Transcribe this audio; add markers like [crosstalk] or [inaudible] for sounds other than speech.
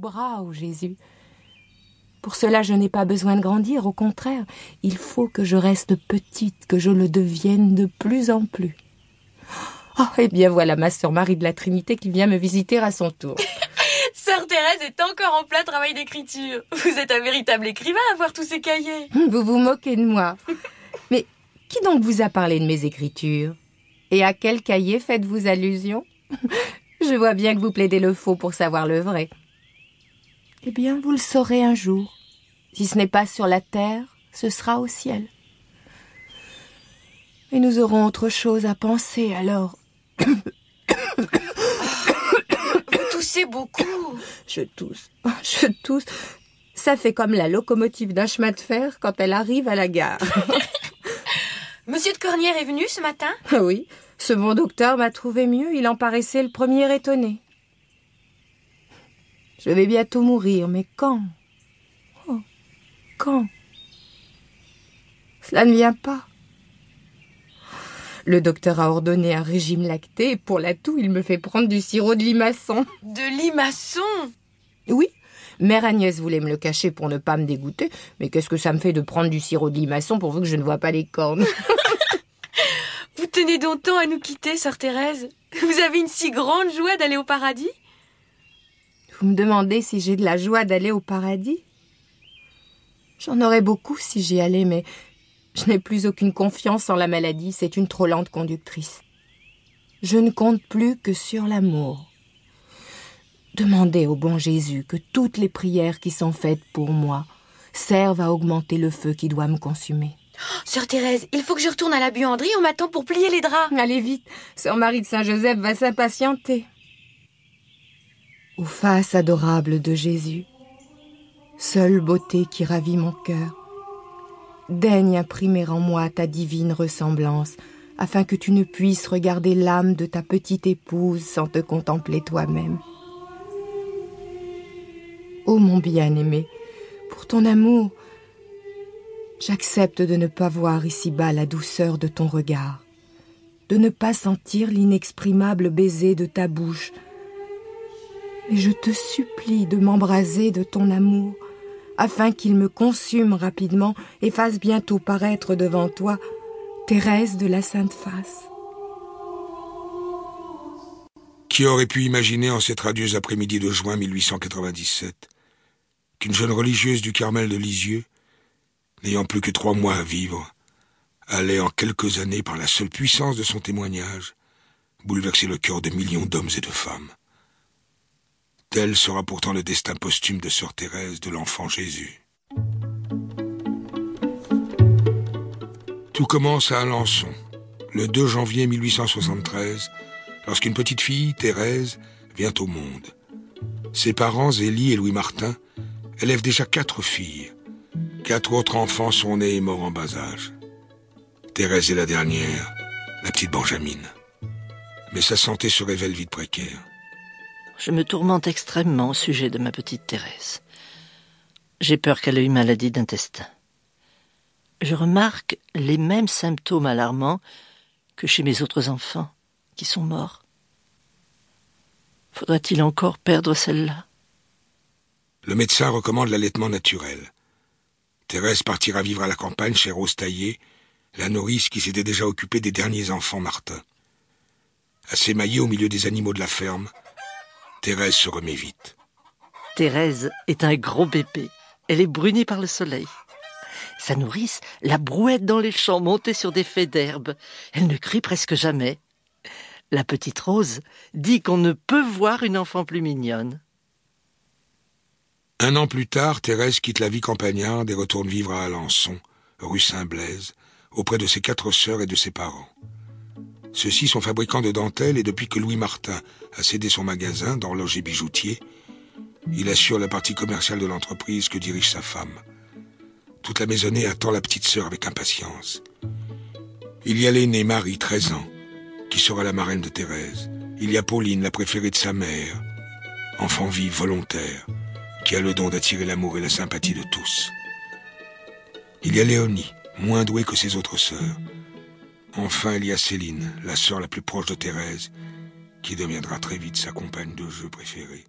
bras, ô Jésus. Pour cela, je n'ai pas besoin de grandir, au contraire, il faut que je reste petite, que je le devienne de plus en plus. Oh, eh bien voilà ma sœur Marie de la Trinité qui vient me visiter à son tour. [laughs] Sœur Thérèse est encore en plein travail d'écriture. Vous êtes un véritable écrivain à voir tous ces cahiers. Vous vous moquez de moi. Mais qui donc vous a parlé de mes écritures? Et à quel cahier faites-vous allusion? Je vois bien que vous plaidez le faux pour savoir le vrai. Eh bien, vous le saurez un jour. Si ce n'est pas sur la terre, ce sera au ciel. Et nous aurons autre chose à penser alors. [coughs] Vous toussez beaucoup. Je tousse, [laughs] je tousse. Ça fait comme la locomotive d'un chemin de fer quand elle arrive à la gare. [laughs] Monsieur de Cornière est venu ce matin? Oui, ce bon docteur m'a trouvé mieux, il en paraissait le premier étonné. Je vais bientôt mourir, mais quand? Oh, quand? Cela ne vient pas. Le docteur a ordonné un régime lacté et pour la toux, il me fait prendre du sirop de limaçon. De limaçon? Oui, Mère Agnès voulait me le cacher pour ne pas me dégoûter, mais qu'est-ce que ça me fait de prendre du sirop de limaçon pourvu que je ne vois pas les cornes? [laughs] Vous tenez donc tant à nous quitter, sœur Thérèse? Vous avez une si grande joie d'aller au paradis? Vous me demandez si j'ai de la joie d'aller au paradis? J'en aurais beaucoup si j'y allais, mais je n'ai plus aucune confiance en la maladie, c'est une trop lente conductrice. Je ne compte plus que sur l'amour. Demandez au bon Jésus que toutes les prières qui sont faites pour moi servent à augmenter le feu qui doit me consumer. Sœur Thérèse, il faut que je retourne à la buanderie, on m'attend pour plier les draps. Allez vite, Sœur Marie de Saint-Joseph va s'impatienter. Ô face adorable de Jésus, seule beauté qui ravit mon cœur, daigne imprimer en moi ta divine ressemblance, afin que tu ne puisses regarder l'âme de ta petite épouse sans te contempler toi-même. Ô mon bien-aimé, pour ton amour, j'accepte de ne pas voir ici-bas la douceur de ton regard, de ne pas sentir l'inexprimable baiser de ta bouche, mais je te supplie de m'embraser de ton amour, afin qu'il me consume rapidement et fasse bientôt paraître devant toi Thérèse de la Sainte Face. Qui aurait pu imaginer en cette radieuse après-midi de juin 1897 qu'une jeune religieuse du Carmel de Lisieux, n'ayant plus que trois mois à vivre, allait en quelques années, par la seule puissance de son témoignage, bouleverser le cœur de millions d'hommes et de femmes. Tel sera pourtant le destin posthume de Sœur Thérèse de l'enfant Jésus. Tout commence à Alençon, le 2 janvier 1873, lorsqu'une petite fille, Thérèse, vient au monde. Ses parents, Zélie et Louis Martin, élèvent déjà quatre filles. Quatre autres enfants sont nés et morts en bas âge. Thérèse est la dernière, la petite Benjamine. Mais sa santé se révèle vite précaire. Je me tourmente extrêmement au sujet de ma petite Thérèse. J'ai peur qu'elle ait une maladie d'intestin. Je remarque les mêmes symptômes alarmants que chez mes autres enfants qui sont morts. Faudra-t-il encore perdre celle-là? Le médecin recommande l'allaitement naturel. Thérèse partira vivre à la campagne chez Rose Taillé, la nourrice qui s'était déjà occupée des derniers enfants Martin. À s'émailler au milieu des animaux de la ferme, Thérèse se remet vite. Thérèse est un gros bébé. Elle est brunie par le soleil. Sa nourrice la brouette dans les champs montée sur des faits d'herbe. Elle ne crie presque jamais. La petite Rose dit qu'on ne peut voir une enfant plus mignonne. Un an plus tard, Thérèse quitte la vie campagnarde et retourne vivre à Alençon, rue Saint-Blaise, auprès de ses quatre sœurs et de ses parents. Ceux-ci sont fabricants de dentelles et depuis que Louis Martin a cédé son magasin d'horloge et bijoutier, il assure la partie commerciale de l'entreprise que dirige sa femme. Toute la maisonnée attend la petite sœur avec impatience. Il y a l'aînée Marie, 13 ans, qui sera la marraine de Thérèse. Il y a Pauline, la préférée de sa mère, enfant vive, volontaire, qui a le don d'attirer l'amour et la sympathie de tous. Il y a Léonie, moins douée que ses autres sœurs. Enfin, il y a Céline, la sœur la plus proche de Thérèse, qui deviendra très vite sa compagne de jeu préférée